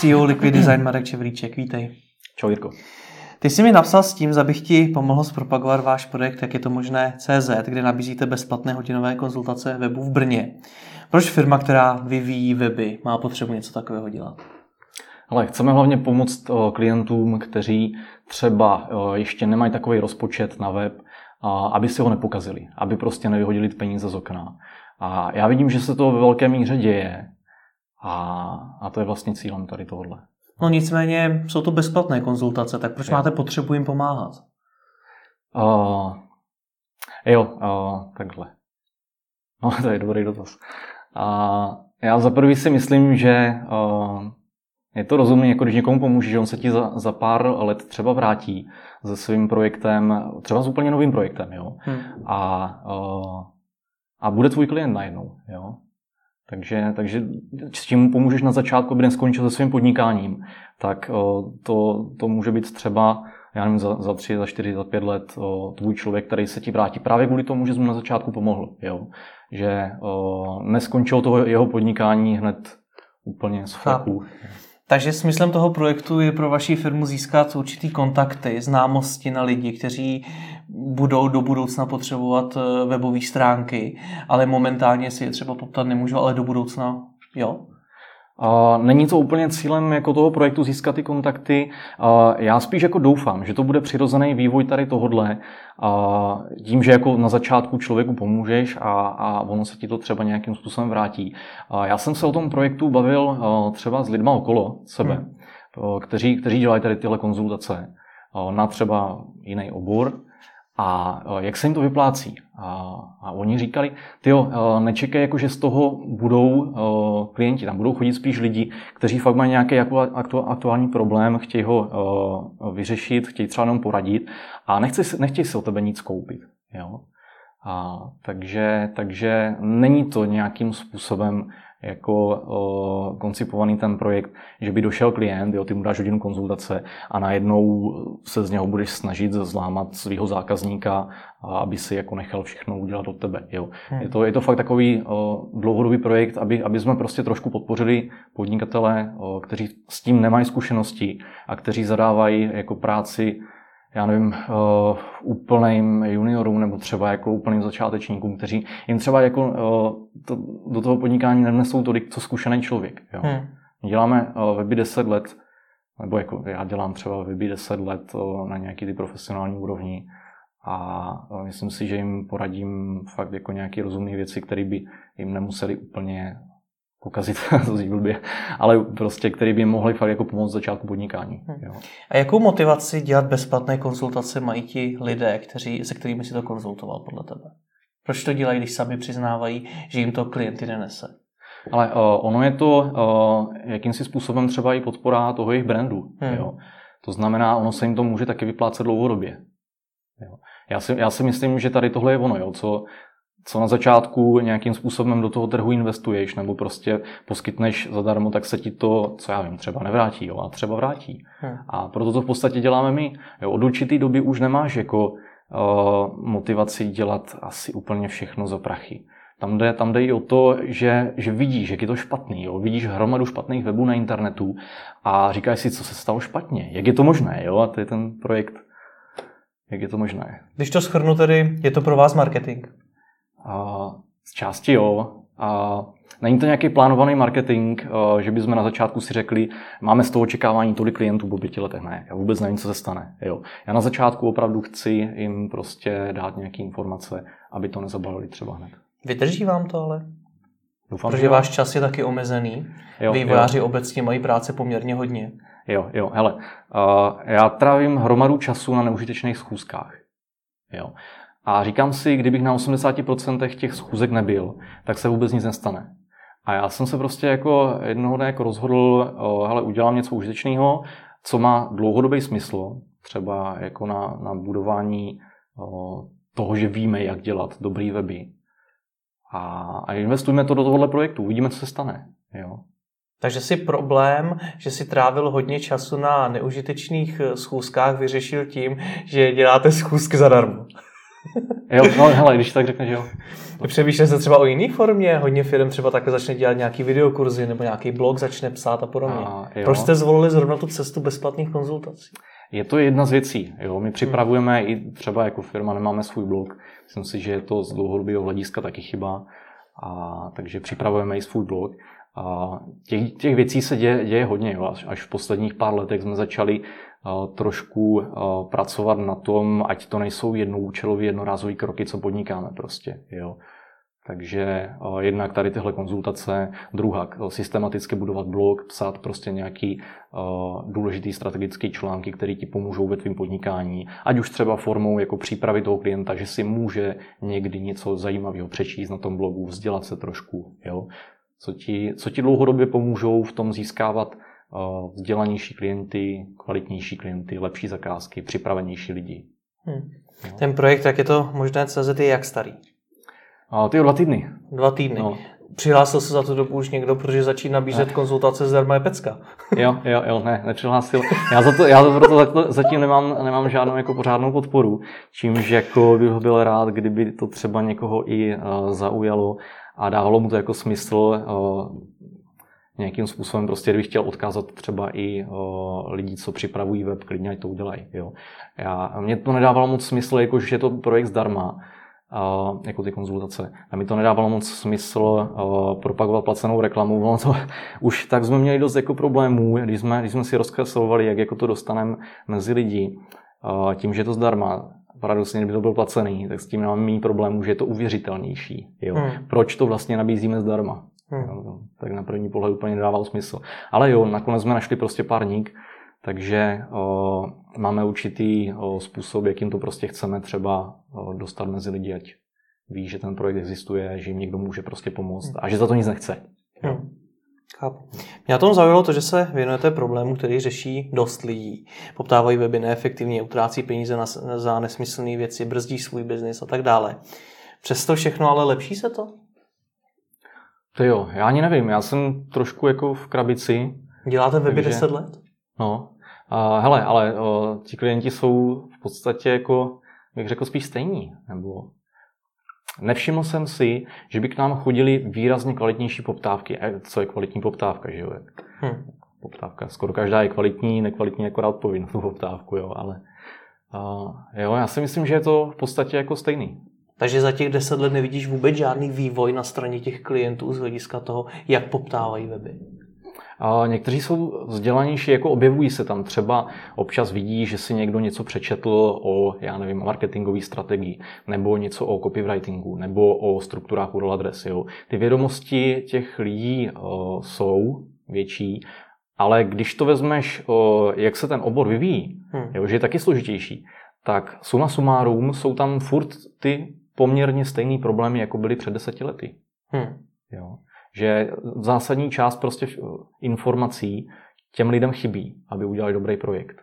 CEO Liquid Design Marek Čevríček. Vítej. Čau Jirko. Ty jsi mi napsal s tím, abych ti pomohl zpropagovat váš projekt, jak je to možné CZ, kde nabízíte bezplatné hodinové konzultace webu v Brně. Proč firma, která vyvíjí weby, má potřebu něco takového dělat? Ale chceme hlavně pomoct eh, klientům, kteří třeba eh, ještě nemají takový rozpočet na web, aby si ho nepokazili, aby prostě nevyhodili peníze z okna. A já vidím, že se to ve velké míře děje a, a to je vlastně cílem tady tohohle. No nicméně jsou to bezplatné konzultace, tak proč je. máte potřebu jim pomáhat? Uh, jo, uh, takhle. No, to je dobrý dotaz. Uh, já za prvý si myslím, že uh, je to rozumné, jako když někomu pomůže, že on se ti za, za pár let třeba vrátí se svým projektem, třeba s úplně novým projektem, jo. Hmm. A, uh, a bude tvůj klient najednou, jo. Takže, takže s tím pomůžeš na začátku, aby neskončil se svým podnikáním, tak to, to může být třeba já nevím, za, za tři, za čtyři, za pět let o, tvůj člověk, který se ti vrátí právě kvůli tomu, že jsi mu na začátku pomohl. Jo? Že o, neskončilo toho jeho podnikání hned úplně z flaku. Takže smyslem toho projektu je pro vaši firmu získat určitý kontakty, známosti na lidi, kteří budou do budoucna potřebovat eh, webové stránky, ale momentálně si je třeba poptat nemůžu, ale do budoucna jo? Není to úplně cílem jako toho projektu získat ty kontakty. Já spíš jako doufám, že to bude přirozený vývoj tady tohodle. Tím, že jako na začátku člověku pomůžeš a, a ono se ti to třeba nějakým způsobem vrátí. Já jsem se o tom projektu bavil třeba s lidma okolo sebe, hmm. kteří, kteří dělají tady tyhle konzultace na třeba jiný obor a e, jak se jim to vyplácí. A, a oni říkali, ty e, nečekej, jako, že z toho budou e, klienti, tam budou chodit spíš lidi, kteří fakt mají nějaký aktuální problém, chtějí ho vyřešit, chtějí třeba jenom poradit a nechci, nechtějí si o tebe nic koupit. Jo? A, takže, takže není to nějakým způsobem jako o, koncipovaný ten projekt, že by došel klient, jo, ty mu dáš hodinu konzultace a najednou se z něho budeš snažit zlámat svého zákazníka, aby si jako nechal všechno udělat od tebe. Jo. Hmm. Je, to, je to fakt takový dlouhodobý projekt, aby, aby jsme prostě trošku podpořili podnikatele, o, kteří s tím nemají zkušenosti a kteří zadávají jako práci já nevím, uh, úplným juniorům nebo třeba jako úplným začátečníkům, kteří jim třeba jako uh, to, do toho podnikání nevnesou tolik, co zkušený člověk. Jo. Hmm. Děláme uh, weby 10 let, nebo jako já dělám třeba weby 10 let uh, na nějaký ty profesionální úrovni a uh, myslím si, že jim poradím fakt jako nějaké rozumné věci, které by jim nemuseli úplně pokazit, to zní blbě, ale prostě, který by mohli fakt jako pomoct začátku podnikání. Hmm. Jo. A jakou motivaci dělat bezplatné konzultace mají ti lidé, kteří, se kterými si to konzultoval podle tebe? Proč to dělají, když sami přiznávají, že jim to klienty nenese? Ale uh, ono je to uh, jakýmsi způsobem třeba i podpora toho jejich brandu. Hmm. Jo. To znamená, ono se jim to může taky vyplácet dlouhodobě. Jo. Já si, já si myslím, že tady tohle je ono, jo, co co na začátku nějakým způsobem do toho trhu investuješ nebo prostě poskytneš zadarmo, tak se ti to, co já vím, třeba nevrátí, jo, a třeba vrátí. Hmm. A proto to v podstatě děláme my. Jo, od určitý doby už nemáš jako uh, motivaci dělat asi úplně všechno za prachy. Tam jde, tam jde i o to, že, že vidíš, jak je to špatný. Jo? Vidíš hromadu špatných webů na internetu a říkáš si, co se stalo špatně. Jak je to možné? Jo? A to je ten projekt. Jak je to možné? Když to schrnu tedy, je to pro vás marketing? Z části jo. A není to nějaký plánovaný marketing, že bychom na začátku si řekli, máme z toho očekávání tolik klientů po pěti letech. Ne, já vůbec nevím, co se stane. Jo. Já na začátku opravdu chci jim prostě dát nějaké informace, aby to nezabalili třeba hned. Vydrží vám to ale? Doufám, Protože váš čas je taky omezený. Jo, Vývojáři jo. obecně mají práce poměrně hodně. Jo, jo, hele, uh, já trávím hromadu času na neužitečných schůzkách. Jo. A říkám si, kdybych na 80% těch schůzek nebyl, tak se vůbec nic nestane. A já jsem se prostě jako jednoho dne jako rozhodl, hele, udělám něco užitečného, co má dlouhodobý smysl, třeba jako na, na budování toho, že víme, jak dělat dobrý weby. A, a investujeme to do tohohle projektu, uvidíme, co se stane. Jo. Takže si problém, že si trávil hodně času na neužitečných schůzkách, vyřešil tím, že děláte schůzky zadarmo. jo, no hele, když tak řekneš, jo. Přemýšlím se třeba o jiné formě, hodně firm třeba takhle začne dělat nějaký videokurzy nebo nějaký blog začne psát a podobně. A, Proč jste zvolili zrovna tu cestu bezplatných konzultací? Je to jedna z věcí. Jo. My připravujeme hmm. i třeba jako firma, nemáme svůj blog. Myslím si, že je to z dlouhodobého hlediska taky chyba. A, takže připravujeme i svůj blog. A těch, těch věcí se děje, děje hodně. Jo. Až, až v posledních pár letech jsme začali trošku pracovat na tom, ať to nejsou jednoúčelový, jednorázový kroky, co podnikáme prostě. Jo. Takže jednak tady tyhle konzultace, druhá systematicky budovat blog, psát prostě nějaký důležitý strategický články, které ti pomůžou ve tvém podnikání, ať už třeba formou jako přípravy toho klienta, že si může někdy něco zajímavého přečíst na tom blogu, vzdělat se trošku, jo? Co, ti, co ti dlouhodobě pomůžou v tom získávat vzdělanější klienty, kvalitnější klienty, lepší zakázky, připravenější lidi. Hmm. Ten projekt, jak je to možné CZ, je jak starý? A ty dva týdny. Dva týdny. No. Přihlásil se za tu dobu už někdo, protože začít nabízet ne. konzultace zdarma je pecka. Jo, jo, jo, ne, nepřihlásil. Já za to, já to proto zatím nemám, nemám žádnou jako pořádnou podporu, čímž jako bych byl rád, kdyby to třeba někoho i uh, zaujalo a dávalo mu to jako smysl uh, nějakým způsobem, prostě kdybych chtěl odkázat třeba i uh, lidi, co připravují web, klidně ať to udělají. Jo. Já, mně to nedávalo moc smysl, jako, že je to projekt zdarma, uh, jako ty konzultace. A mi to nedávalo moc smysl uh, propagovat placenou reklamu. No to, už tak jsme měli dost jako problémů, když jsme, když jsme si rozkreslovali, jak jako to dostaneme mezi lidi. Uh, tím, že je to zdarma, paradoxně, kdyby to byl placený, tak s tím máme méně problémů, že je to uvěřitelnější. Jo? Hmm. Proč to vlastně nabízíme zdarma? Hmm. Jo? Tak na první pohled úplně nedával smysl. Ale jo, nakonec jsme našli prostě párník, takže o, máme určitý o, způsob, jakým to prostě chceme třeba o, dostat mezi lidi, ať ví, že ten projekt existuje, že jim někdo může prostě pomoct a že za to nic nechce. Hmm. Chápu. Mě na tom zaujalo to, že se věnujete problému, který řeší dost lidí. Poptávají weby neefektivně, utrácí peníze na, za nesmyslné věci, brzdí svůj biznis a tak dále. Přesto všechno, ale lepší se to? To jo, já ani nevím. Já jsem trošku jako v krabici. Děláte weby takže... 10 let? No, a, hele, ale o, ti klienti jsou v podstatě jako, bych řekl, spíš stejní. Nebo Nevšiml jsem si, že by k nám chodili výrazně kvalitnější poptávky. A co je kvalitní poptávka, že jo? Hmm. Poptávka. Skoro každá je kvalitní, nekvalitní akorát odpoví na tu poptávku, jo, ale uh, jo, já si myslím, že je to v podstatě jako stejný. Takže za těch deset let nevidíš vůbec žádný vývoj na straně těch klientů z hlediska toho, jak poptávají weby? A někteří jsou vzdělanější, jako objevují se tam. Třeba občas vidí, že si někdo něco přečetl o, já nevím, marketingové strategii, nebo něco o copywritingu, nebo o strukturách URL adres. Jo. Ty vědomosti těch lidí o, jsou větší, ale když to vezmeš, o, jak se ten obor vyvíjí, hmm. jo, že je taky složitější, tak suma sumárum jsou tam furt ty poměrně stejné problémy, jako byly před deseti lety. Hmm. Jo že zásadní část prostě informací těm lidem chybí, aby udělali dobrý projekt.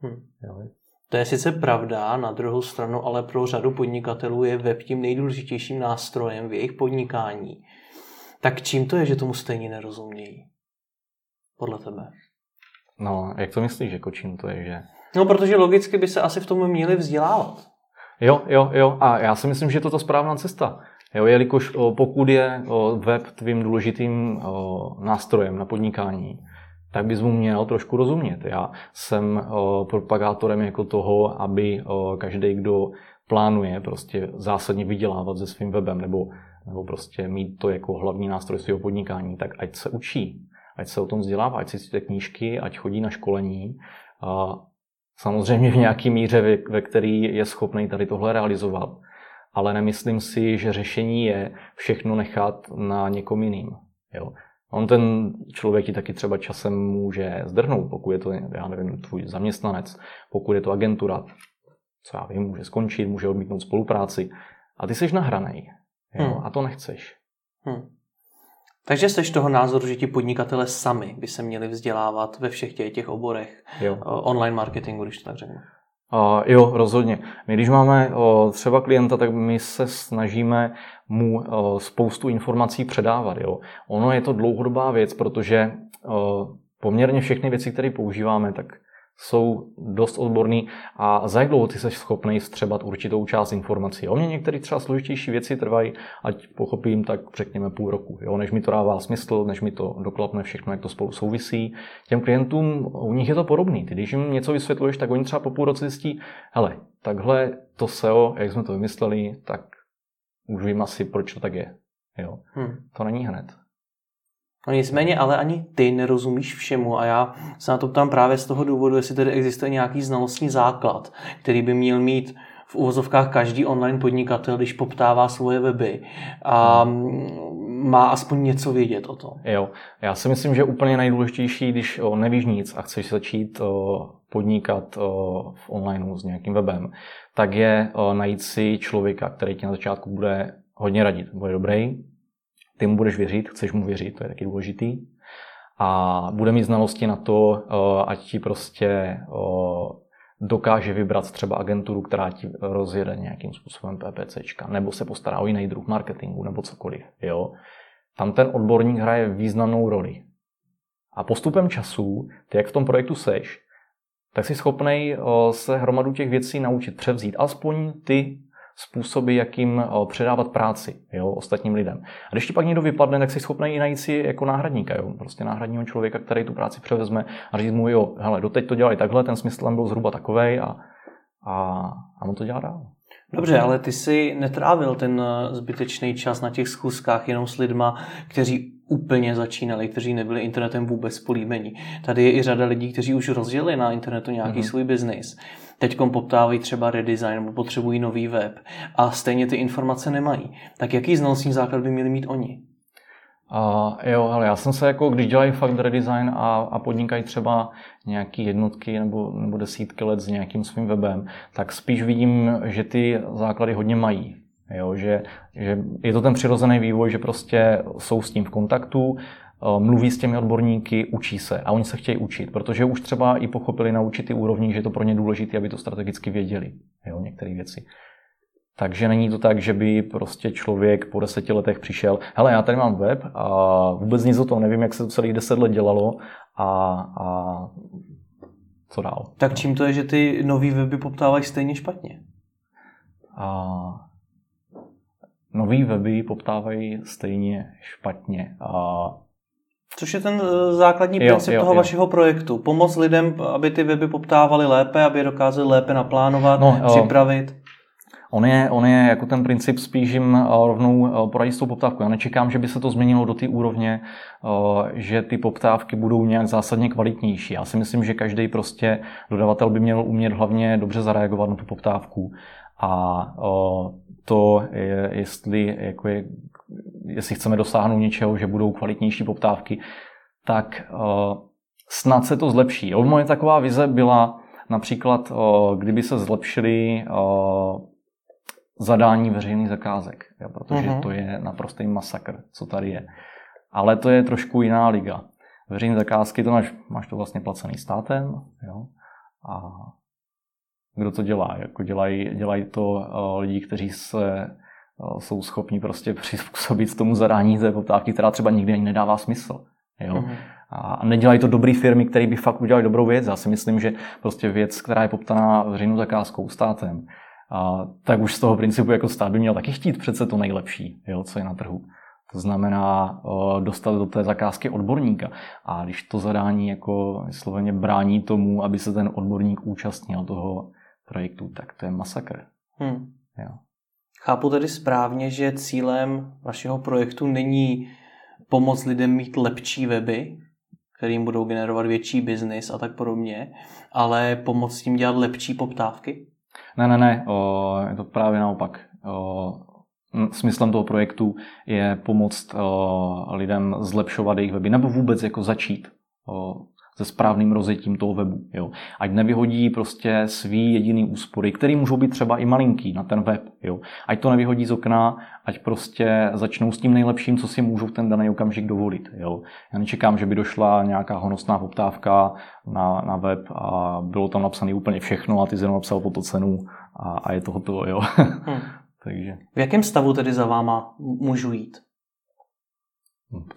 Hmm. To je sice pravda, na druhou stranu, ale pro řadu podnikatelů je web tím nejdůležitějším nástrojem v jejich podnikání. Tak čím to je, že tomu stejně nerozumějí? Podle tebe. No, jak to myslíš, jako čím to je, že... No, protože logicky by se asi v tom měli vzdělávat. Jo, jo, jo. A já si myslím, že je to ta správná cesta. Jo, jelikož pokud je web tvým důležitým nástrojem na podnikání, tak bys mu měl trošku rozumět. Já jsem propagátorem jako toho, aby každý, kdo plánuje prostě zásadně vydělávat se svým webem nebo, nebo prostě mít to jako hlavní nástroj svého podnikání, tak ať se učí, ať se o tom vzdělává, ať si čte knížky, ať chodí na školení. Samozřejmě v nějaký míře, ve, ve který je schopný tady tohle realizovat ale nemyslím si, že řešení je všechno nechat na někom jiným. Jo. On ten člověk ti taky třeba časem může zdrhnout, pokud je to, já nevím, tvůj zaměstnanec, pokud je to agentura, co já vím, může skončit, může odmítnout spolupráci. A ty jsi nahranej. Jo? Hmm. A to nechceš. Hmm. Takže jsi toho názoru, že ti podnikatele sami by se měli vzdělávat ve všech těch, těch oborech jo. online marketingu, když to tak řeknu. Uh, jo, rozhodně. My když máme uh, třeba klienta, tak my se snažíme mu uh, spoustu informací předávat. Jo. Ono je to dlouhodobá věc, protože uh, poměrně všechny věci, které používáme, tak jsou dost odborný a za jak dlouho ty jsi schopný vstřebat určitou část informací. O mě některé třeba složitější věci trvají, ať pochopím, tak řekněme půl roku, jo, než mi to dává smysl, než mi to doklapne všechno, jak to spolu souvisí. Těm klientům, u nich je to podobný. Ty, když jim něco vysvětluješ, tak oni třeba po půl roce zjistí, hele, takhle to SEO, jak jsme to vymysleli, tak už vím asi, proč to tak je. Jo. Hmm. To není hned. No nicméně, ale ani ty nerozumíš všemu a já se na to ptám právě z toho důvodu, jestli tady existuje nějaký znalostní základ, který by měl mít v uvozovkách každý online podnikatel, když poptává svoje weby a má aspoň něco vědět o tom. Jo, já si myslím, že úplně nejdůležitější, když nevíš nic a chceš začít podnikat v online s nějakým webem, tak je najít si člověka, který ti na začátku bude hodně radit. Bude dobrý, ty mu budeš věřit, chceš mu věřit, to je taky důležitý. A bude mít znalosti na to, eh, ať ti prostě eh, dokáže vybrat třeba agenturu, která ti rozjede nějakým způsobem PPCčka, nebo se postará o jiný druh marketingu, nebo cokoliv. Jo? Tam ten odborník hraje významnou roli. A postupem času, ty jak v tom projektu seš, tak jsi schopný eh, se hromadu těch věcí naučit převzít. Aspoň ty způsoby, jakým eh, předávat práci jo, ostatním lidem. A když ti pak někdo vypadne, tak jsi schopný i najít si jako náhradníka, jo, prostě náhradního člověka, který tu práci převezme a říct mu, jo, hele, doteď to dělají takhle, ten smysl tam byl zhruba takovej a, a, a on to dělá dál. Dobře, ale ty si netrávil ten eh, zbytečný čas na těch schůzkách jenom s lidma, kteří úplně začínali, kteří nebyli internetem vůbec políbení. Tady je i řada lidí, kteří už rozjeli na internetu nějaký mm-hmm. svůj biznis teď poptávají třeba redesign nebo potřebují nový web a stejně ty informace nemají. Tak jaký znalostní základ by měli mít oni? Uh, jo, ale já jsem se jako, když dělají fakt redesign a, a podnikají třeba nějaký jednotky nebo, nebo desítky let s nějakým svým webem, tak spíš vidím, že ty základy hodně mají. Jo, že, že je to ten přirozený vývoj, že prostě jsou s tím v kontaktu, mluví s těmi odborníky, učí se a oni se chtějí učit, protože už třeba i pochopili na určitý úrovni, že je to pro ně důležité, aby to strategicky věděli, jo, některé věci. Takže není to tak, že by prostě člověk po deseti letech přišel, hele, já tady mám web a vůbec nic o tom nevím, jak se to celých deset let dělalo a, a co dál. Tak čím to je, že ty nový weby poptávají stejně špatně? A nový weby poptávají stejně špatně. A Což je ten eh, základní princip jo, jo, toho jo. vašeho projektu. Pomoc lidem, aby ty weby poptávali lépe, aby je dokázali lépe naplánovat, no, připravit. On je, on je jako ten princip spíš jim eh, rovnou eh, poradit s tou poptávkou. Já nečekám, že by se to změnilo do té úrovně, že ty poptávky budou nějak zásadně kvalitnější. Já si myslím, že každý prostě dodavatel by měl umět hlavně dobře zareagovat na tu poptávku. A to, je, jestli jako je jestli chceme dosáhnout něčeho, že budou kvalitnější poptávky, tak snad se to zlepší. Jo, moje taková vize byla například, kdyby se zlepšily zadání veřejných zakázek, jo, protože uh-huh. to je naprostý masakr, co tady je. Ale to je trošku jiná liga. Veřejné zakázky, to máš, máš to vlastně placený státem, jo, a kdo to dělá? Jako dělají, dělají to uh, lidi, kteří se jsou schopni prostě přizpůsobit tomu zadání té poptávky, která třeba nikdy ani nedává smysl. Jo? Mm-hmm. A nedělají to dobré firmy, které by fakt udělali dobrou věc. Já si myslím, že prostě věc, která je poptaná veřejnou zakázkou, státem, a, tak už z toho principu jako stát by měl taky chtít přece to nejlepší, jo, co je na trhu. To znamená o, dostat do té zakázky odborníka. A když to zadání jako vysloveně brání tomu, aby se ten odborník účastnil toho projektu, tak to je masakr. Hmm. Jo. Chápu tedy správně, že cílem vašeho projektu není pomoct lidem mít lepší weby, kterým budou generovat větší biznis a tak podobně, ale pomoct tím dělat lepší poptávky? Ne, ne, ne, o, je to právě naopak. O, smyslem toho projektu je pomoct o, lidem zlepšovat jejich weby, nebo vůbec jako začít o, se správným rozjetím toho webu. Jo. Ať nevyhodí prostě svý jediný úspory, který můžou být třeba i malinký na ten web. Jo. Ať to nevyhodí z okna, ať prostě začnou s tím nejlepším, co si můžou v ten daný okamžik dovolit. Jo. Já nečekám, že by došla nějaká honosná poptávka na, na web a bylo tam napsané úplně všechno a ty jenom napsal po to cenu a, a je to hotovo. Jo. Hmm. Takže. V jakém stavu tedy za váma můžu jít?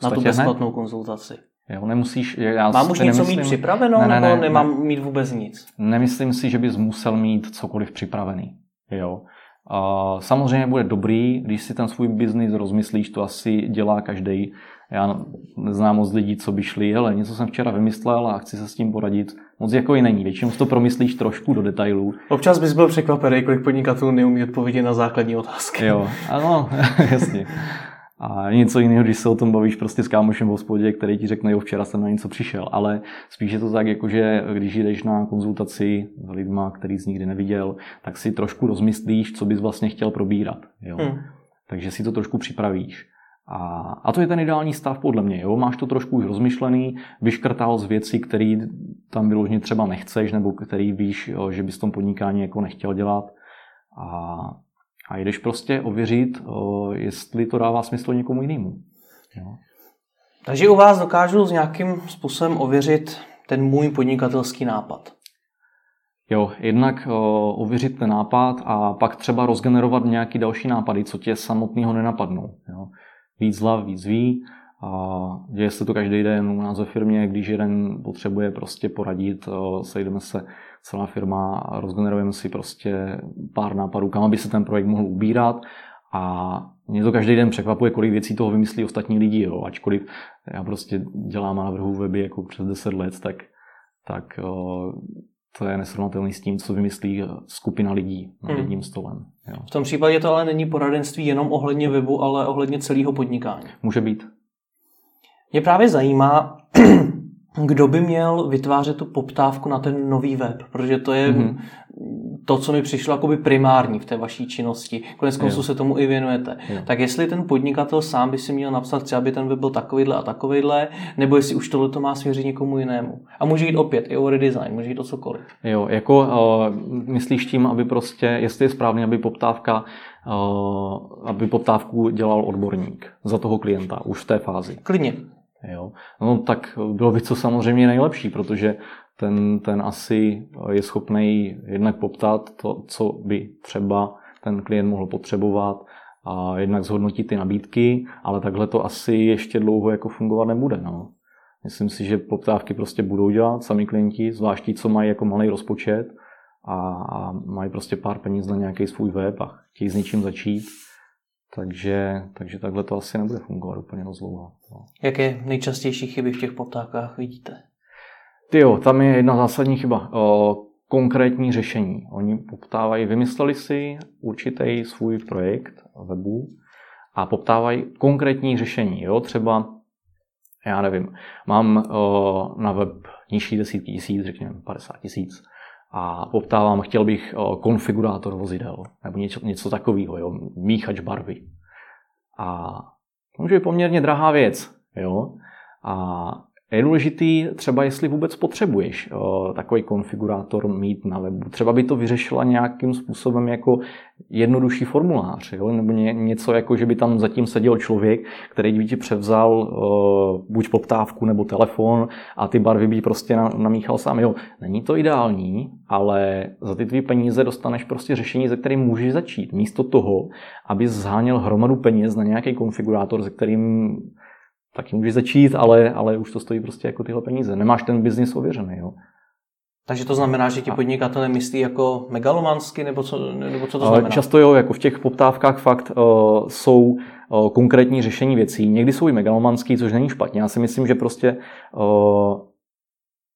Na tu bezplatnou konzultaci. Jo, nemusíš, já Mám už něco nemyslím, mít připraveno, ne, ne, nebo ne, nemám ne, mít vůbec nic? Nemyslím si, že bys musel mít cokoliv připravený. Jo. A samozřejmě bude dobrý, když si ten svůj biznis rozmyslíš, to asi dělá každý. Já neznám moc lidí, co by šli, ale něco jsem včera vymyslel a chci se s tím poradit. Moc jako i není, většinou to promyslíš trošku do detailů. Občas bys byl překvapený, kolik podnikatelů neumí odpovědět na základní otázky. Jo, ano, jasně. A něco jiného, když se o tom bavíš prostě s kámošem v hospodě, který ti řekne, jo, včera jsem na něco přišel. Ale spíš je to tak, jako že když jdeš na konzultaci s lidma, který jsi nikdy neviděl, tak si trošku rozmyslíš, co bys vlastně chtěl probírat. Jo? Hmm. Takže si to trošku připravíš. A, a to je ten ideální stav podle mě. Jo? Máš to trošku už rozmyšlený, vyškrtal z věcí, které tam vyloženě třeba nechceš, nebo který víš, že bys v tom podnikání jako nechtěl dělat. A a jdeš prostě ověřit, jestli to dává smysl někomu jinému. Jo. Takže u vás dokážu s nějakým způsobem ověřit ten můj podnikatelský nápad. Jo, jednak o, ověřit ten nápad a pak třeba rozgenerovat nějaký další nápady, co tě samotného nenapadnou. Jo. Víc hlav, víc ví. A děje se to každý den u nás ve firmě, když jeden potřebuje prostě poradit, o, sejdeme se celá firma a rozgenerujeme si prostě pár nápadů, kam aby se ten projekt mohl ubírat a mě to každý den překvapuje, kolik věcí toho vymyslí ostatní lidi, jo. ačkoliv já prostě dělám návrhu weby jako přes 10 let, tak, tak to je nesrovnatelný s tím, co vymyslí skupina lidí na hmm. jedním stolem. Jo. V tom případě to ale není poradenství jenom ohledně webu, ale ohledně celého podnikání. Může být. Mě právě zajímá, kdo by měl vytvářet tu poptávku na ten nový web, protože to je mm-hmm. to, co mi přišlo jakoby primární v té vaší činnosti. Konec konců se tomu i věnujete. Jo. Tak jestli ten podnikatel sám by si měl napsat třeba, aby ten web byl takovýhle a takovýhle, nebo jestli už tohle to má svěřit někomu jinému. A může jít opět i o redesign, může jít o cokoliv. Jo, jako uh, myslíš tím, aby prostě, jestli je správně, aby poptávka uh, aby poptávku dělal odborník za toho klienta už v té fázi. Klidně. Jo? No tak bylo by to samozřejmě nejlepší, protože ten, ten asi je schopný jednak poptat to, co by třeba ten klient mohl potřebovat a jednak zhodnotit ty nabídky, ale takhle to asi ještě dlouho jako fungovat nebude. No. Myslím si, že poptávky prostě budou dělat sami klienti, zvlášť ti, co mají jako malý rozpočet a, a mají prostě pár peněz na nějaký svůj web a chtějí s něčím začít takže, takže takhle to asi nebude fungovat úplně moc dlouho. No. Jaké nejčastější chyby v těch poptávkách vidíte? Ty jo, tam je jedna zásadní chyba. O, konkrétní řešení. Oni poptávají, vymysleli si určitý svůj projekt webu a poptávají konkrétní řešení. Jo? Třeba, já nevím, mám o, na web nižší desítky tisíc, řekněme 50 tisíc a poptávám, chtěl bych konfigurátor vozidel nebo něco, něco takového, jo, míchač barvy. A to může být poměrně drahá věc. Jo? A je důležitý třeba, jestli vůbec potřebuješ uh, takový konfigurátor mít na webu. Třeba by to vyřešila nějakým způsobem jako jednodušší formulář, jo? nebo ně, něco jako, že by tam zatím seděl člověk, který by ti převzal uh, buď poptávku nebo telefon a ty barvy by prostě na, namíchal sám. Jo, není to ideální, ale za ty tvý peníze dostaneš prostě řešení, ze kterým můžeš začít. Místo toho, aby zháněl hromadu peněz na nějaký konfigurátor, se kterým taky můžeš začít, ale, ale už to stojí prostě jako tyhle peníze. Nemáš ten biznis ověřený. Jo. Takže to znamená, že ti podnikatele myslí jako megalomansky, nebo co, nebo co to znamená? Často jo, jako v těch poptávkách fakt uh, jsou uh, konkrétní řešení věcí. Někdy jsou i megalomanský, což není špatně. Já si myslím, že prostě uh,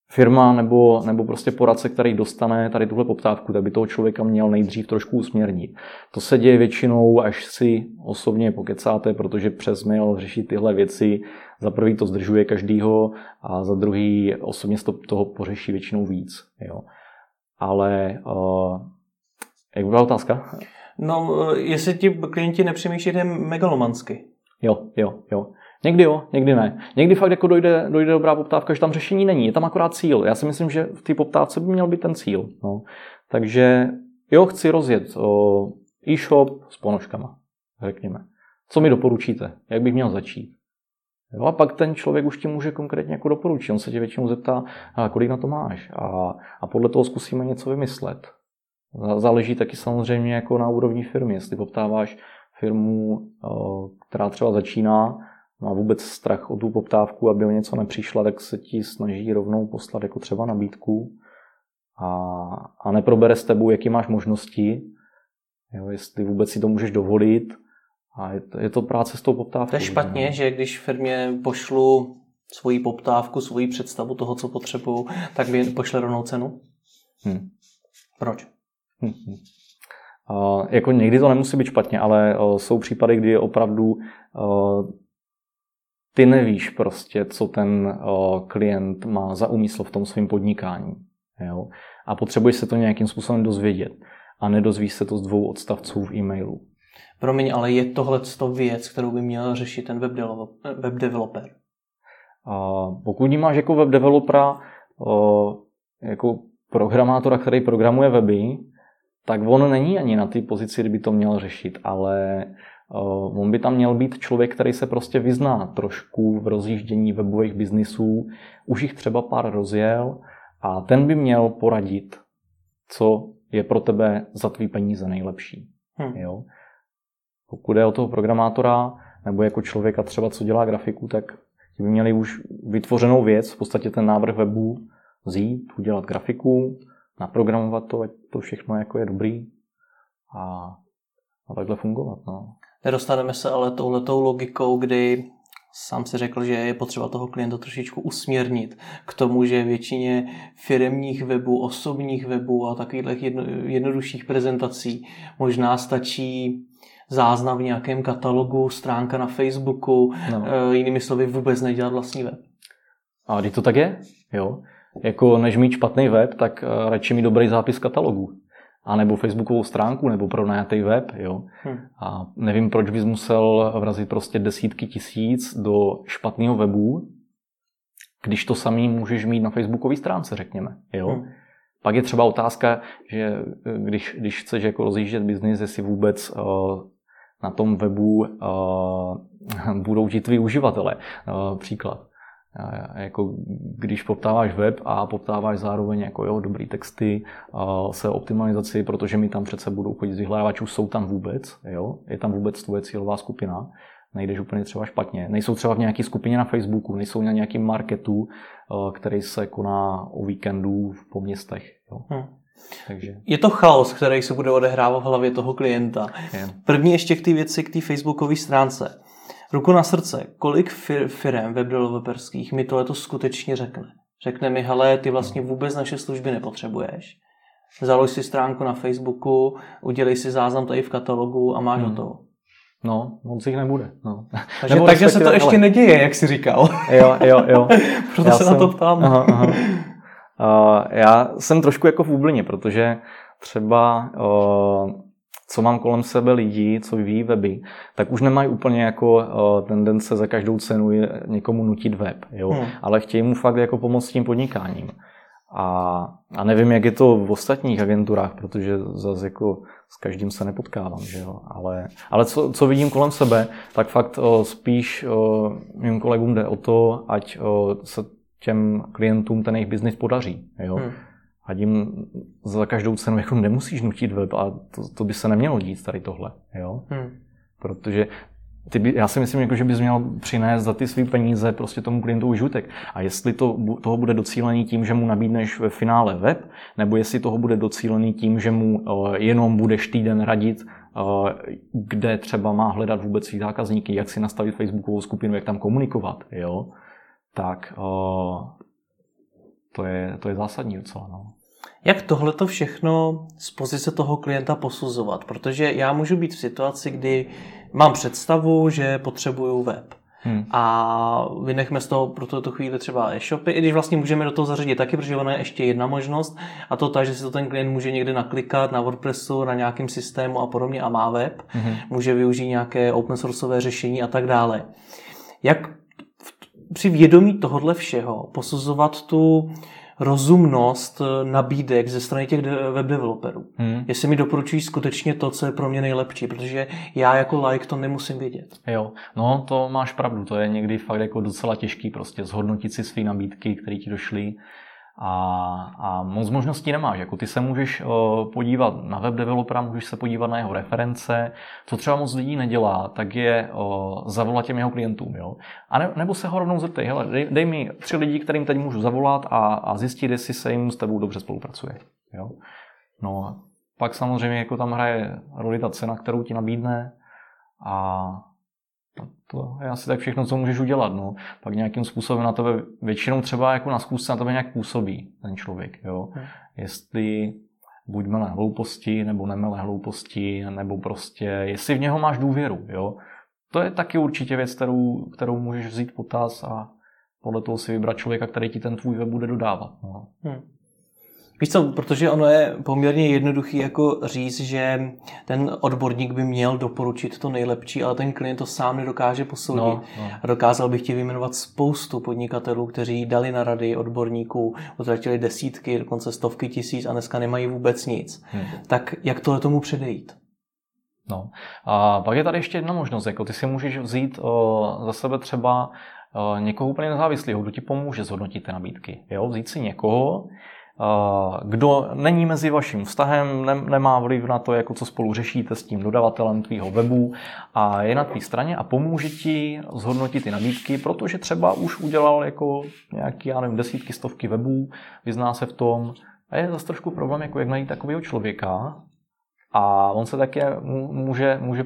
firma nebo, nebo prostě poradce, který dostane tady tuhle poptávku, tak by toho člověka měl nejdřív trošku usměrnit. To se děje většinou, až si osobně pokecáte, protože přes mail řešit tyhle věci. Za prvý to zdržuje každýho a za druhý osobně to toho pořeší většinou víc. Jo. Ale uh, jak byla otázka? No, jestli ti klienti nepřemýšlí megalomansky. Jo, jo, jo. Někdy jo, někdy ne. Někdy fakt jako dojde, dojde dobrá poptávka, že tam řešení není, je tam akorát cíl. Já si myslím, že v té poptávce by měl být ten cíl. No. Takže jo, chci rozjet e-shop s ponožkama, řekněme. Co mi doporučíte? Jak bych měl začít? Jo, a pak ten člověk už ti může konkrétně jako doporučit. On se tě většinou zeptá, kolik na to máš. A, a podle toho zkusíme něco vymyslet. Záleží taky samozřejmě jako na úrovni firmy. Jestli poptáváš firmu, která třeba začíná má vůbec strach o tu poptávku, aby o něco nepřišla, tak se ti snaží rovnou poslat jako třeba nabídku a, a neprobere s tebou, jaký máš možnosti, jo, jestli vůbec si to můžeš dovolit a je to, je to práce s tou poptávkou. To je špatně, že když firmě pošlu svoji poptávku, svoji představu toho, co potřebuju, tak mi pošle rovnou cenu? Hmm. Proč? Hmm. Uh, jako někdy to nemusí být špatně, ale uh, jsou případy, kdy opravdu uh, ty nevíš prostě, co ten uh, klient má za úmysl v tom svém podnikání. Jo? A potřebuješ se to nějakým způsobem dozvědět. A nedozvíš se to z dvou odstavců v e-mailu. Promiň, ale je tohle věc, kterou by měl řešit ten web, web developer? A pokud máš jako web developera, jako programátora, který programuje weby, tak on není ani na té pozici, kdyby to měl řešit, ale on by tam měl být člověk, který se prostě vyzná trošku v rozjíždění webových biznisů, už jich třeba pár rozjel a ten by měl poradit, co je pro tebe za tvý peníze nejlepší. Hmm. Jo? Pokud je o toho programátora, nebo jako člověka třeba, co dělá grafiku, tak ti by měli už vytvořenou věc, v podstatě ten návrh webu vzít, udělat grafiku, naprogramovat to, ať to všechno jako je dobrý a, a takhle fungovat. No. Nedostaneme se ale touhletou logikou, kdy sám si řekl, že je potřeba toho klienta trošičku usměrnit k tomu, že většině firemních webů, osobních webů a takových jedno, jednodušších prezentací možná stačí záznam v nějakém katalogu, stránka na Facebooku, no. Eh, jinými slovy vůbec nedělat vlastní web. A když to tak je, jo. Jako než mít špatný web, tak eh, radši mít dobrý zápis katalogu. A nebo facebookovou stránku, nebo pronajatý web, jo. Hmm. A nevím, proč bys musel vrazit prostě desítky tisíc do špatného webu, když to samý můžeš mít na facebookové stránce, řekněme, jo. Hmm. Pak je třeba otázka, že eh, když, když chceš jako rozjíždět biznis, jestli vůbec uh, na tom webu uh, budou ti tví uživatelé. Uh, příklad. Jako když poptáváš web a poptáváš zároveň jako jo, dobrý texty, se optimalizaci, protože mi tam přece budou chodit z vyhledávačů, jsou tam vůbec, jo? je tam vůbec tvoje cílová skupina, nejdeš úplně třeba špatně. Nejsou třeba v nějaké skupině na Facebooku, nejsou na nějakém marketu, který se koná o víkendu po městech. Jo? Hmm. Takže... Je to chaos, který se bude odehrávat v hlavě toho klienta. Je. První ještě k té věci, k té facebookové stránce. Ruku na srdce, kolik fir- firm webdeveloperských mi tohle to skutečně řekne? Řekne mi, hele, ty vlastně vůbec naše služby nepotřebuješ. Založ si stránku na Facebooku, udělej si záznam tady v katalogu a máš hmm. hotovo. No, moc jich nebude. No. Takže, Nebo takže se to ještě ale... neděje, jak jsi říkal. Jo, jo, jo. Proto Já se jsem... na to ptám. Aha, aha. Já jsem trošku jako v úblině, protože třeba co mám kolem sebe lidí, co vyvíjí weby, tak už nemají úplně jako tendence za každou cenu někomu nutit web, jo? Hmm. ale chtějí mu fakt jako pomoct s tím podnikáním. A, a nevím, jak je to v ostatních agenturách, protože zase jako s každým se nepotkávám, že jo? ale, ale co, co vidím kolem sebe, tak fakt o, spíš o, mým kolegům jde o to, ať o, se těm klientům ten jejich biznis podaří. Jo? Hmm. A jim za každou cenu jako nemusíš nutit web a to, to by se nemělo dít tady tohle. Jo? Hmm. Protože ty by, já si myslím, jako, že bys měl přinést za ty své peníze prostě tomu klientu užitek. A jestli to, toho bude docílený tím, že mu nabídneš ve finále web, nebo jestli toho bude docílený tím, že mu uh, jenom budeš týden radit, uh, kde třeba má hledat vůbec svý zákazníky, jak si nastavit facebookovou skupinu, jak tam komunikovat, jo? tak uh, to, je, to je zásadní docela. No. Jak tohle to všechno z pozice toho klienta posuzovat? Protože já můžu být v situaci, kdy mám představu, že potřebuju web. Hmm. A vynechme z toho pro tuto chvíli třeba e-shopy, i když vlastně můžeme do toho zařadit taky, protože ono je ještě jedna možnost, a to ta, že si to ten klient může někde naklikat na WordPressu, na nějakém systému a podobně a má web, hmm. může využít nějaké open sourceové řešení a tak dále. Jak při vědomí tohohle všeho posuzovat tu rozumnost nabídek ze strany těch web developerů. Hmm. Jestli mi doporučují skutečně to, co je pro mě nejlepší, protože já jako like to nemusím vědět. Jo, no to máš pravdu, to je někdy fakt jako docela těžký prostě zhodnotit si své nabídky, které ti došly A, a moc možností nemáš. Jako ty se můžeš uh, podívat na web developera, můžeš se podívat na jeho reference. Co třeba moc lidí nedělá, tak je uh, zavolat těm jeho klientům. Jo? A ne, nebo se ho rovnou zeptej, hele, dej, dej mi tři lidi, kterým teď můžu zavolat a, a zjistit, jestli se jim s tebou dobře spolupracuje. Jo? No, pak samozřejmě jako tam hraje roli ta cena, kterou ti nabídne a to je asi tak všechno, co můžeš udělat. No. Pak nějakým způsobem na tebe, většinou třeba jako na zkusce na tebe nějak působí ten člověk. Jo. Hmm. Jestli buď mele hlouposti, nebo nemele hlouposti, nebo prostě, jestli v něho máš důvěru. Jo. To je taky určitě věc, kterou, kterou můžeš vzít potaz a podle toho si vybrat člověka, který ti ten tvůj web bude dodávat. No. Hmm. Víš co, protože ono je poměrně jednoduchý jako říct, že ten odborník by měl doporučit to nejlepší, ale ten klient to sám nedokáže posoudit. No, no. A dokázal bych ti vyjmenovat spoustu podnikatelů, kteří dali na rady odborníků, utratili desítky, dokonce stovky tisíc a dneska nemají vůbec nic. Hmm. Tak jak tohle tomu předejít? No. A pak je tady ještě jedna možnost. Jako ty si můžeš vzít o, za sebe třeba o, někoho úplně nezávislého, kdo ti pomůže zhodnotit ty nabídky. Jo? Vzít si někoho, kdo není mezi vaším vztahem, nemá vliv na to, jako co spolu řešíte s tím dodavatelem tvýho webu a je na tvý straně a pomůže ti zhodnotit ty nabídky, protože třeba už udělal jako nějaký, já nevím, desítky, stovky webů, vyzná se v tom a je zase trošku problém, jako jak najít takového člověka, a on se také může, může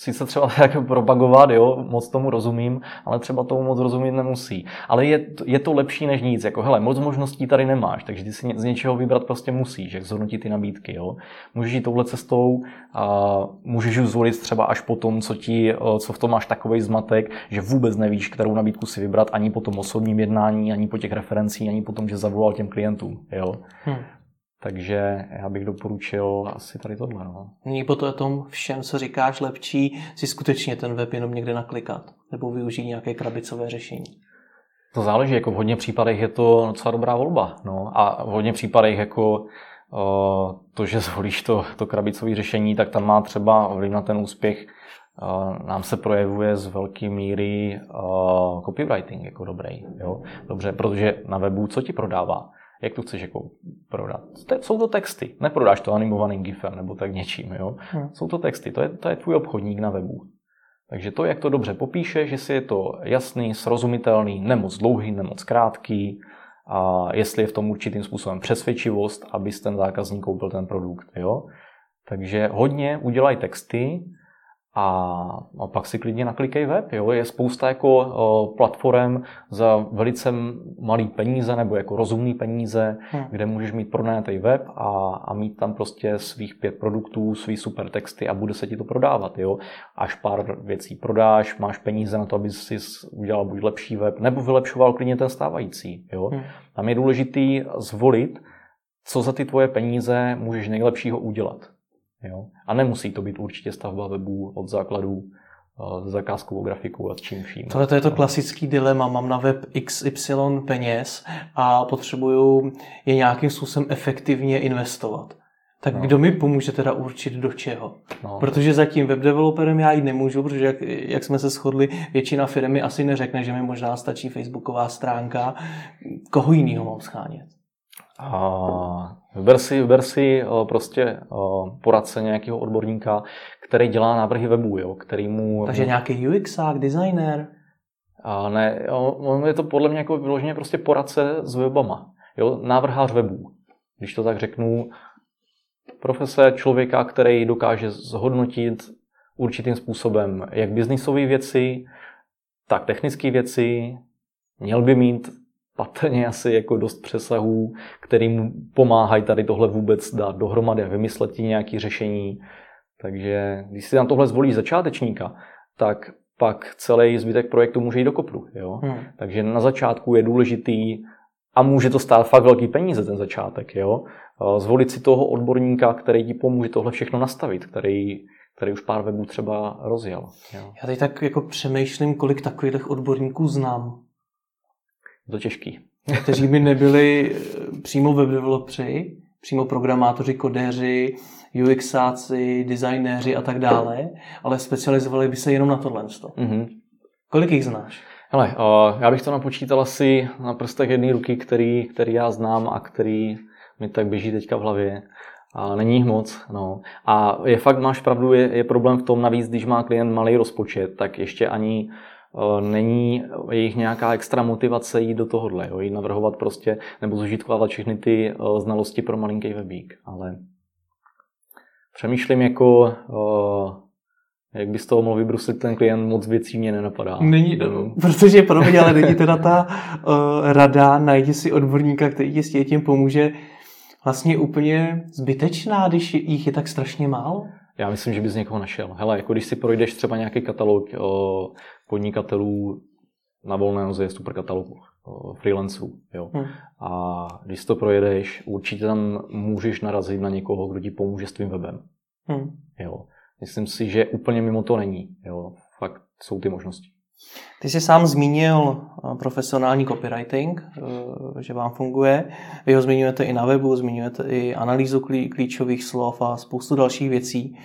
sice třeba tak propagovat, jo, moc tomu rozumím, ale třeba tomu moc rozumět nemusí. Ale je, je to lepší než nic. Jako, hele, moc možností tady nemáš, takže ty si z něčeho vybrat prostě musíš, jak zhodnotit ty nabídky. Jo. Můžeš jít touhle cestou a můžeš ji zvolit třeba až po tom, co, ti, co v tom máš takový zmatek, že vůbec nevíš, kterou nabídku si vybrat ani po tom osobním jednání, ani po těch referencích, ani po tom, že zavolal těm klientům. Jo. Hmm. Takže já bych doporučil asi tady tohle. No. Není po tom všem, co říkáš, lepší si skutečně ten web jenom někde naklikat nebo využít nějaké krabicové řešení? To záleží, jako v hodně případech je to docela dobrá volba. No. A v hodně případech jako o, to, že zvolíš to, to krabicové řešení, tak tam má třeba vliv na ten úspěch Uh, nám se projevuje z velké míry uh, copywriting jako dobrý. Jo? Dobře, protože na webu co ti prodává? Jak to chceš jako prodat. To, jsou to texty, neprodáš to animovaným gifem nebo tak něčím. Jo? Hmm. Jsou to texty, to je, to je tvůj obchodník na webu. Takže to, jak to dobře popíšeš, jestli je to jasný, srozumitelný, nemoc dlouhý, nemoc krátký, a jestli je v tom určitým způsobem přesvědčivost, aby ten zákazník koupil ten produkt. Jo? Takže hodně udělaj texty, a, pak si klidně naklikej web. Jo? Je spousta jako platform za velice malý peníze nebo jako rozumný peníze, hmm. kde můžeš mít pronajatý web a, a mít tam prostě svých pět produktů, svý super texty a bude se ti to prodávat. Jo? Až pár věcí prodáš, máš peníze na to, aby si udělal buď lepší web, nebo vylepšoval klidně ten stávající. Jo? Hmm. Tam je důležitý zvolit, co za ty tvoje peníze můžeš nejlepšího udělat. Jo? A nemusí to být určitě stavba webů od základů s eh, zakázkovou grafikou a s čím vším. Tohle to je to klasický dilema. Mám na web XY peněz a potřebuju je nějakým způsobem efektivně investovat. Tak no. kdo mi pomůže teda určit do čeho? No. Protože zatím web developerem já jít nemůžu, protože jak, jak jsme se shodli, většina firmy asi neřekne, že mi možná stačí facebooková stránka. Koho jiného mám schánět? A vyber si, vyber si prostě poradce nějakého odborníka, který dělá návrhy webu, jo, který mu... Takže nějaký UXák, designer? A ne, on je to podle mě jako vyloženě prostě poradce s webama. Jo, návrhář webů. Když to tak řeknu, profese člověka, který dokáže zhodnotit určitým způsobem jak biznisové věci, tak technické věci, měl by mít patrně asi jako dost přesahů, kterým pomáhají tady tohle vůbec dát dohromady a vymyslet ti nějaké řešení. Takže když si na tohle zvolí začátečníka, tak pak celý zbytek projektu může jít do kopru. Jo? Hmm. Takže na začátku je důležitý a může to stát fakt velký peníze ten začátek. Jo? Zvolit si toho odborníka, který ti pomůže tohle všechno nastavit, který, který už pár webů třeba rozjel. Jo? Já teď tak jako přemýšlím, kolik takových odborníků znám to těžký. Kteří by nebyli eh, přímo web developři, přímo programátoři, kodéři, UXáci, designéři a tak dále, ale specializovali by se jenom na tohle. Mm-hmm. Kolik jich znáš? Hele, uh, já bych to napočítal asi na prstech jedné ruky, který, který já znám a který mi tak běží teďka v hlavě. A není jich moc. No. A je fakt, máš pravdu, je, je problém v tom, navíc, když má klient malý rozpočet, tak ještě ani není jejich nějaká extra motivace jít do tohohle, jo, jít navrhovat prostě, nebo zužitkovávat všechny ty znalosti pro malinký webík. Ale přemýšlím jako jak by z toho mohl vybruslit ten klient, moc věcí mě nenapadá. Není, no. protože pro mě, ale není teda ta uh, rada, najdi si odborníka, který ti s tím pomůže, vlastně úplně zbytečná, když jich je tak strašně málo? Já myslím, že bys někoho našel. Hele, jako když si projdeš třeba nějaký katalog o, podnikatelů na volné noze, je super katalog o, freelanců. Jo. Hmm. A když to projedeš, určitě tam můžeš narazit na někoho, kdo ti pomůže s tvým webem. Hmm. Jo. Myslím si, že úplně mimo to není. Jo. Fakt jsou ty možnosti. Ty jsi sám zmínil eh, profesionální copywriting, eh, že vám funguje. Vy ho zmiňujete i na webu, zmiňujete i analýzu klíčových slov a spoustu dalších věcí.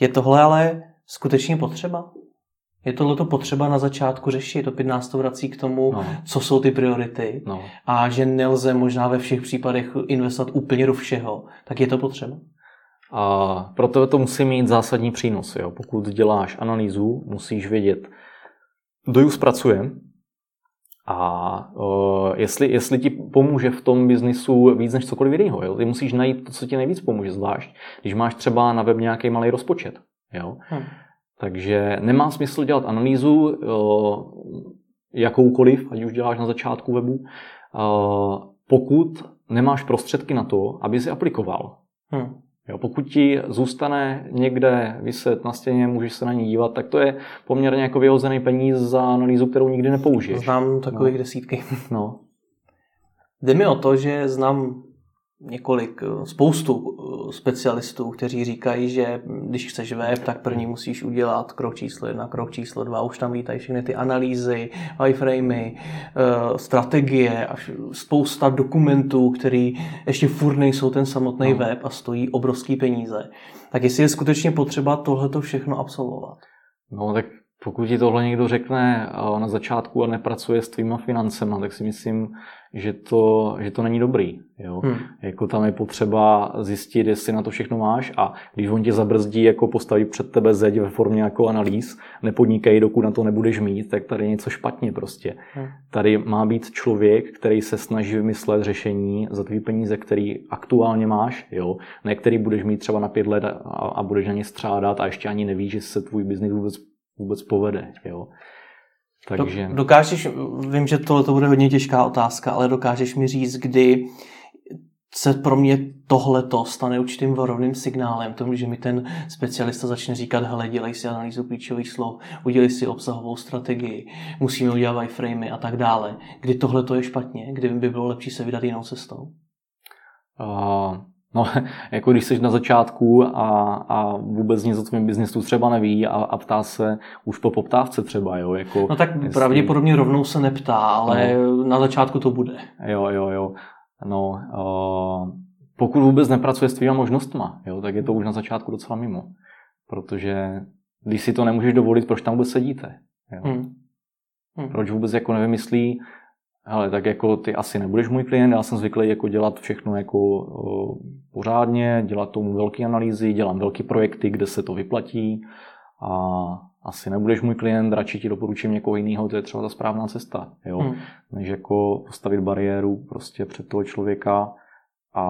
Je tohle ale skutečně potřeba? Je tohle to potřeba na začátku řešit? Opět nás to vrací k tomu, no. co jsou ty priority no. a že nelze možná ve všech případech investovat úplně do všeho. Tak je to potřeba? A proto to musí mít zásadní přínos. Jo. Pokud děláš analýzu, musíš vědět, kdo ji zpracuje a uh, jestli, jestli ti pomůže v tom biznisu víc než cokoliv jiného. Jo. Ty musíš najít to, co ti nejvíc pomůže, zvlášť když máš třeba na web nějaký malý rozpočet. Jo. Hmm. Takže nemá smysl dělat analýzu uh, jakoukoliv, ať už děláš na začátku webu, uh, pokud nemáš prostředky na to, aby si aplikoval. Hmm. Jo, pokud ti zůstane někde vyset na stěně, můžeš se na ní dívat, tak to je poměrně jako vyhozený peníz za analýzu, kterou nikdy nepoužiješ. Znám takových no. desítky. No. Jde mi o to, že znám několik, eh, spoustu eh, specialistů, kteří říkají, že když chceš web, tak první musíš udělat krok číslo jedna, krok číslo dva, už tam vítají všechny ty analýzy, iframey, eh, strategie a spousta dokumentů, který ještě furt nejsou ten samotný no. web a stojí obrovský peníze. Tak jestli je skutečně potřeba tohleto všechno absolvovat? No tak pokud ti tohle někdo řekne na začátku a nepracuje s tvýma financema, tak si myslím, že to, že to není dobrý. Jo? Hmm. Jako tam je potřeba zjistit, jestli na to všechno máš a když on tě zabrzdí, jako postaví před tebe zeď ve formě jako analýz, nepodnikej, dokud na to nebudeš mít, tak tady je něco špatně prostě. Hmm. Tady má být člověk, který se snaží vymyslet řešení za tvý peníze, který aktuálně máš, jo? ne který budeš mít třeba na pět let a, a budeš na ně střádat a ještě ani nevíš, že se tvůj biznis vůbec, vůbec povede. Jo? Takže... Dokážeš, vím, že tohle to bude hodně těžká otázka, ale dokážeš mi říct, kdy se pro mě tohleto stane určitým varovným signálem tomu, že mi ten specialista začne říkat, hele, dělej si analýzu klíčových slov, udělej si obsahovou strategii, musíme udělat iframey a tak dále. Kdy tohle je špatně, kdy by bylo lepší se vydat jinou cestou? Uh, No, jako když jsi na začátku a, a vůbec nic o tvém biznesu třeba neví a, a ptá se už po poptávce třeba, jo? Jako, no tak jestli... pravděpodobně rovnou se neptá, ale no. na začátku to bude. Jo, jo, jo. No, uh, pokud vůbec nepracuje s tvýma možnostma, jo, tak je to už na začátku docela mimo. Protože když si to nemůžeš dovolit, proč tam vůbec sedíte? Jo? Hmm. Hmm. Proč vůbec jako nevymyslí hele, tak jako ty asi nebudeš můj klient, já jsem zvyklý jako dělat všechno jako o, pořádně, dělat tomu velké analýzy, dělám velké projekty, kde se to vyplatí a asi nebudeš můj klient, radši ti doporučím někoho jiného, to je třeba ta správná cesta, jo? Hmm. než jako postavit bariéru prostě před toho člověka, a,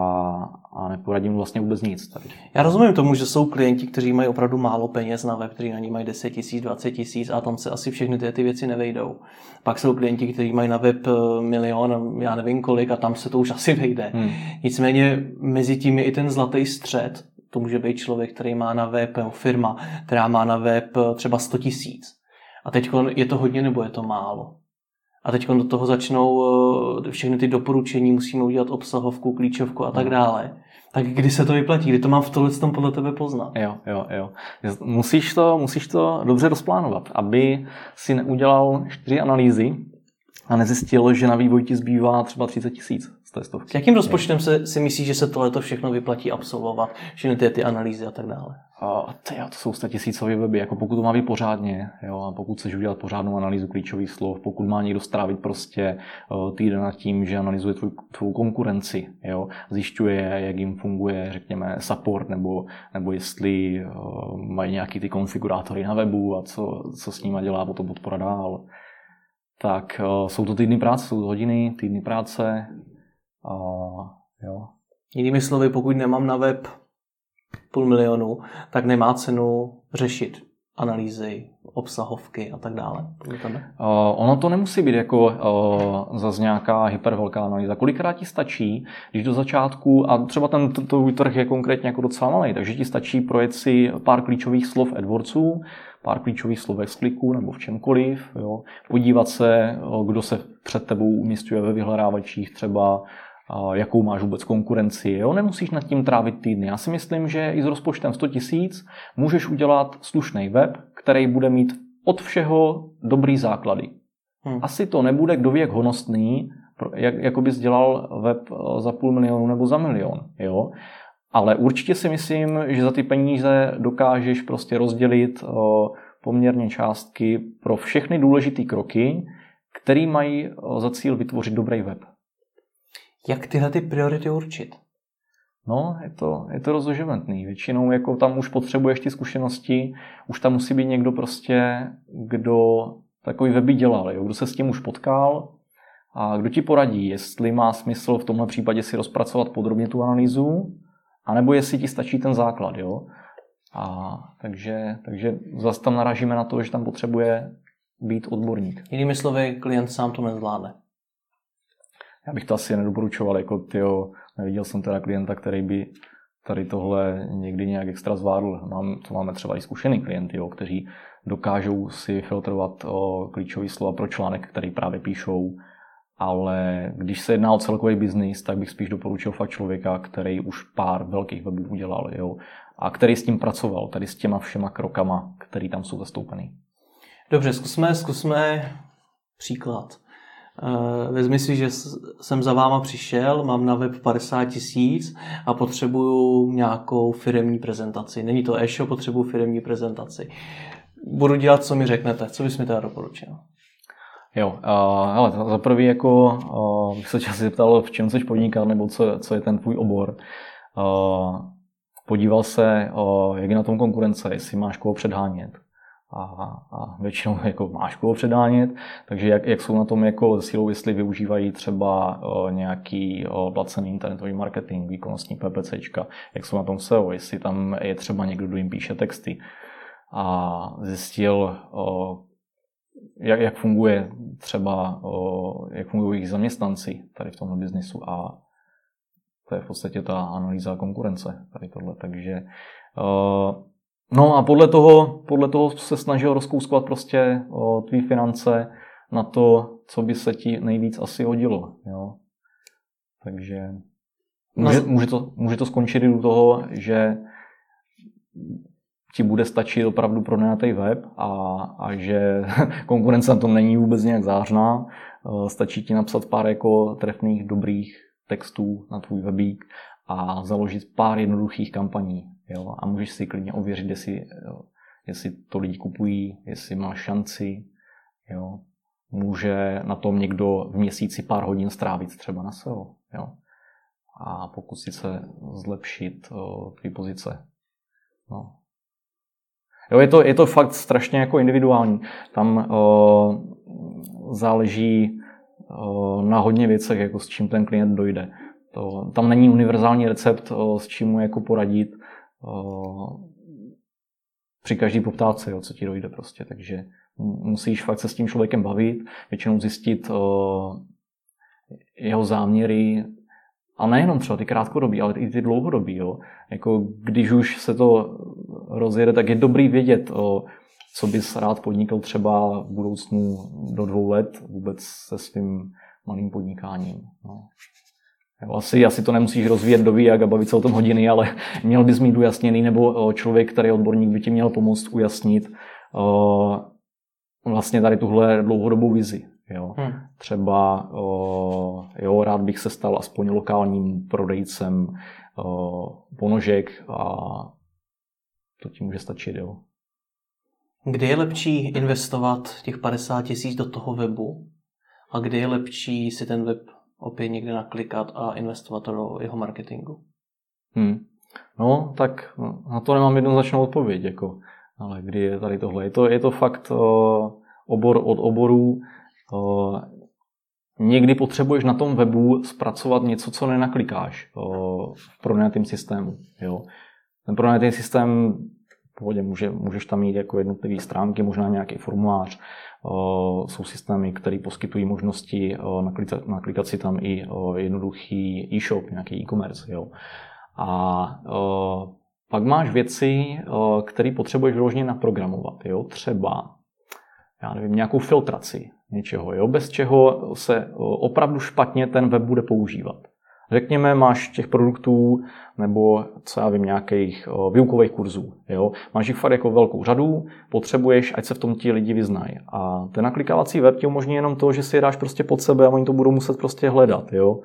a neporadím vlastně vůbec nic tady. Já rozumím tomu, že jsou klienti, kteří mají opravdu málo peněz na web, kteří na ní mají 10 tisíc, 20 tisíc a tam se asi všechny ty, ty věci nevejdou. Pak jsou klienti, kteří mají na web eh, milion, já nevím kolik a tam se to už asi vejde. Hmm. Nicméně mezi tím je i ten zlatý střed. To může být člověk, který má na web, nebo firma, která má na web eh, třeba 100 tisíc. A teď je to hodně nebo je to málo? A teď do toho začnou eh, všechny ty doporučení, musíme udělat obsahovku, klíčovku a tak no. dále. Tak kdy se to vyplatí? Kdy to mám v tohle tom podle tebe poznat? Jo, jo, jo. Musíš to, musíš to dobře rozplánovat, aby si neudělal čtyři analýzy a nezjistil, že na vývoj ti zbývá třeba 30 tisíc z té stovky. S jakým rozpočtem se, si myslíš, že se tohle všechno vyplatí absolvovat? Všechny ty, ty analýzy a tak dále? A to, jsou tisícové weby, jako pokud to má být pořádně, jo, a pokud chceš udělat pořádnou analýzu klíčových slov, pokud má někdo strávit prostě týden nad tím, že analyzuje tvou, tvou konkurenci, jo, zjišťuje, jak jim funguje, řekněme, support, nebo, nebo jestli uh, mají nějaký ty konfigurátory na webu a co, co s nimi dělá potom podpora dál, tak uh, jsou to týdny práce, jsou to hodiny, týdny práce, uh, jo. Jinými slovy, pokud nemám na web půl milionu, tak nemá cenu řešit analýzy, obsahovky a tak dále. Uh, ono to nemusí být jako uh, zase nějaká hypervelká analýza. Kolikrát ti stačí, když do začátku, a třeba ten trh je konkrétně jako docela malý, takže ti stačí projet si pár klíčových slov AdWordsů, pár klíčových slovek z kliku nebo v čemkoliv, jo. podívat se, kdo se před tebou umístuje ve vyhledávačích třeba, jakou máš vůbec konkurenci. Jo? Nemusíš nad tím trávit týdny. Já si myslím, že i s rozpočtem 100 tisíc můžeš udělat slušný web, který bude mít od všeho dobrý základy. Hmm. Asi to nebude kdo ví jak honostný, jak, jako bys dělal web eh, za půl milionu nebo za milion. Jo? Ale určitě si myslím, že za ty peníze dokážeš prostě rozdělit eh, poměrně částky pro všechny důležité kroky, které mají eh, za cíl vytvořit dobrý web. Jak tyhle ty priority určit? No, je to, je to rozoživentný. Většinou jako tam už potřebuješ ty zkušenosti, už tam musí být někdo prostě, kdo takový weby dělal, jo? kdo se s tím už potkal a kdo ti poradí, jestli má smysl v tomhle případě si rozpracovat podrobně tu analýzu, anebo jestli ti stačí ten základ. Jo? A takže, takže zase tam naražíme na to, že tam potřebuje být odborník. Jinými slovy, klient sám to nezvládne já bych to asi nedoporučoval, jako tyjo, neviděl jsem teda klienta, který by tady tohle někdy nějak extra zvládl. Mám, to máme třeba i zkušený klienty, jo, kteří dokážou si filtrovat o, klíčové slova pro článek, který právě píšou, ale když se jedná o celkový biznis, tak bych spíš doporučil fakt člověka, který už pár velkých webů udělal jo, a který s tím pracoval, tady s těma všema krokama, který tam jsou zastoupený. Dobře, zkusme, zkusme příklad. Eh, vezmi si, že jsem za váma přišel, mám na web 50 tisíc a potřebuju nějakou firemní prezentaci. Není to e-shop, potřebuju firemní prezentaci. Budu dělat, co mi řeknete. Co bys mi teda doporučil? Jo, ale za prvý jako bych se čas zeptal, v čem chceš podnikat, nebo co, co je ten tvůj obor. Podíval se, jak je na tom konkurence, jestli máš koho předhánět a, a většinou jako máš koho předánět, takže jak, jak jsou na tom jako sílou, jestli využívají třeba o, nějaký o, placený internetový marketing, výkonnostní PPCčka, jak jsou na tom SEO, jestli tam je třeba někdo, kdo jim píše texty. A zjistil, o, jak, jak funguje třeba, o, jak fungují jejich zaměstnanci tady v tomhle biznisu. A to je v podstatě ta analýza konkurence tady tohle, takže o, No a podle toho, podle toho se snažil rozkouskovat prostě o, tvý finance na to, co by se ti nejvíc asi hodilo. Jo? Takže může, může, to, může to skončit i u toho, že ti bude stačit opravdu pronajatý web a, a že konkurence na tom není vůbec nějak zářná. Stačí ti napsat pár jako trefných, dobrých textů na tvůj webík a založit pár jednoduchých kampaní. Jo? A můžeš si klidně ověřit, jestli, jestli to lidi kupují, jestli má šanci. Jo? Může na tom někdo v měsíci pár hodin strávit třeba na SEO. Jo? A pokusit se zlepšit tvý pozice. No. Jo, je, to, je to fakt strašně jako individuální. Tam o, záleží o, na hodně věcech, jako s čím ten klient dojde. To, tam není univerzální recept, o, s čím mu jako poradit při každý poptávce, jo, co ti dojde prostě. Takže musíš fakt se s tím člověkem bavit, většinou zjistit jeho záměry, a nejenom třeba ty krátkodobí, ale i ty dlouhodobí. Jo. Jako když už se to rozjede, tak je dobrý vědět, co bys rád podnikl třeba v budoucnu do dvou let vůbec se svým malým podnikáním. No. Asi, asi to nemusíš rozvíjet do jak a bavit se o tom hodiny, ale měl bys mít ujasněný, nebo člověk, který je odborník, by ti měl pomoct ujasnit vlastně tady tuhle dlouhodobou vizi. Jo. Hmm. Třeba jo, rád bych se stal aspoň lokálním prodejcem ponožek a to ti může stačit, jo. Kdy je lepší investovat těch 50 tisíc do toho webu a kdy je lepší si ten web opět někde naklikat a investovat do jeho marketingu? Hmm. No, tak na to nemám jednoznačnou odpověď, jako, ale kdy je tady tohle? Je to, je to fakt uh, obor od oborů. Uh, někdy potřebuješ na tom webu zpracovat něco, co nenaklikáš uh, v pronajatém systému. Jo. Ten pronajatý systém pohodě může, můžeš tam mít jako jednotlivé stránky, možná nějaký formulář. Jsou systémy, které poskytují možnosti naklikat, naklikat si tam i jednoduchý e-shop, nějaký e-commerce. Jo. A pak máš věci, které potřebuješ vyloženě naprogramovat. Jo. Třeba já nevím, nějakou filtraci něčeho, jo, bez čeho se opravdu špatně ten web bude používat. Řekněme, máš těch produktů nebo co já vím, nějakých výukových kurzů. Jo? Máš jich fakt jako velkou řadu, potřebuješ, ať se v tom ti lidi vyznají. A ten naklikávací web ti umožní jenom to, že si je dáš prostě pod sebe a oni to budou muset prostě hledat. Jo?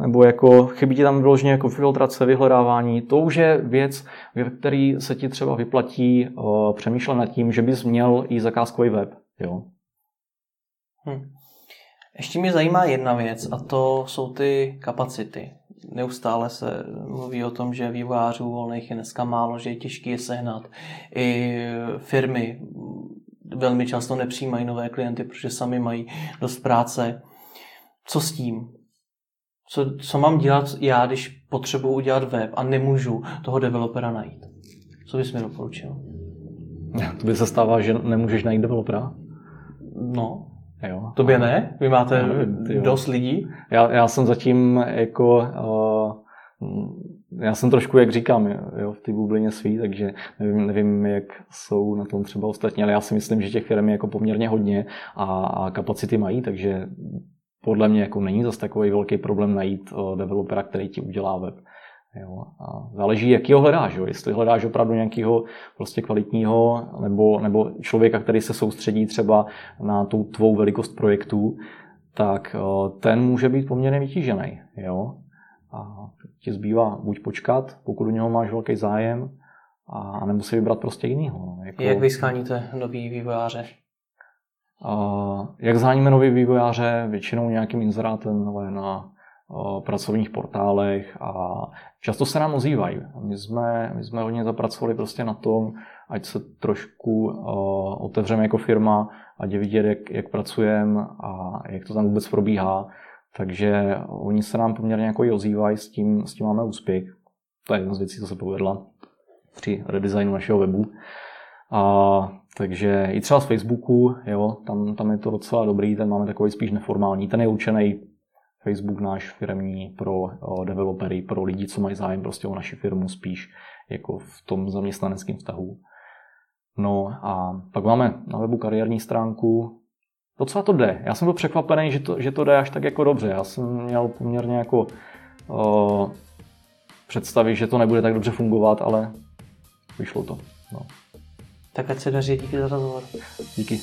Nebo jako chybí ti tam vyloženě jako filtrace, vyhledávání. To už je věc, ve který se ti třeba vyplatí uh, přemýšlet nad tím, že bys měl i zakázkový web. Jo? Hm. Ještě mě zajímá jedna věc a to jsou ty kapacity. Neustále se mluví o tom, že vývojářů volných je dneska málo, že je těžké je sehnat. I firmy velmi často nepřijímají nové klienty, protože sami mají dost práce. Co s tím? Co, co mám dělat já, když potřebuji udělat web a nemůžu toho developera najít? Co bys mi doporučil? To by se stává, že nemůžeš najít developera? No, Jo. Tobě ne? Vy máte nevím, dost lidí? Já, já jsem zatím jako... Uh, já jsem trošku, jak říkám, jo, v té bublině svý, takže nevím, nevím, jak jsou na tom třeba ostatní, ale já si myslím, že těch firm je jako poměrně hodně a, a kapacity mají, takže podle mě jako není zase takový velký problém najít uh, developera, který ti udělá web. Jo. A záleží, jaký ho hledáš. Jo. Jestli hledáš opravdu nějakého prostě kvalitního nebo, nebo člověka, který se soustředí třeba na tu tvou velikost projektů, tak ten může být poměrně vytížený. Jo. A ti zbývá buď počkat, pokud u něho máš velký zájem, a nebo si vybrat prostě jinýho. No. Jako... Jak vy scháníte nový vývojáře? Uh, jak zháníme nový vývojáře? Většinou nějakým inzerátem na pracovních portálech a často se nám ozývají. My jsme, my jsme hodně zapracovali prostě na tom, ať se trošku otevřeme jako firma, ať je vidět, jak, jak pracujeme a jak to tam vůbec probíhá. Takže oni se nám poměrně jako i ozývají, s tím, s tím máme úspěch. To je jedna z věcí, co se povedla při redesignu našeho webu. A, takže i třeba z Facebooku, jo, tam, tam je to docela dobrý, ten máme takový spíš neformální, ten je určený Facebook náš firmní pro developery, pro lidi, co mají zájem prostě o naši firmu spíš jako v tom zaměstnaneckém vztahu. No a pak máme na webu kariérní stránku. Docela to jde. Já jsem byl překvapený, že to, že to jde až tak jako dobře. Já jsem měl poměrně jako o, představy, že to nebude tak dobře fungovat, ale vyšlo to. No. Tak ať se daří, díky za rozhovor. Díky.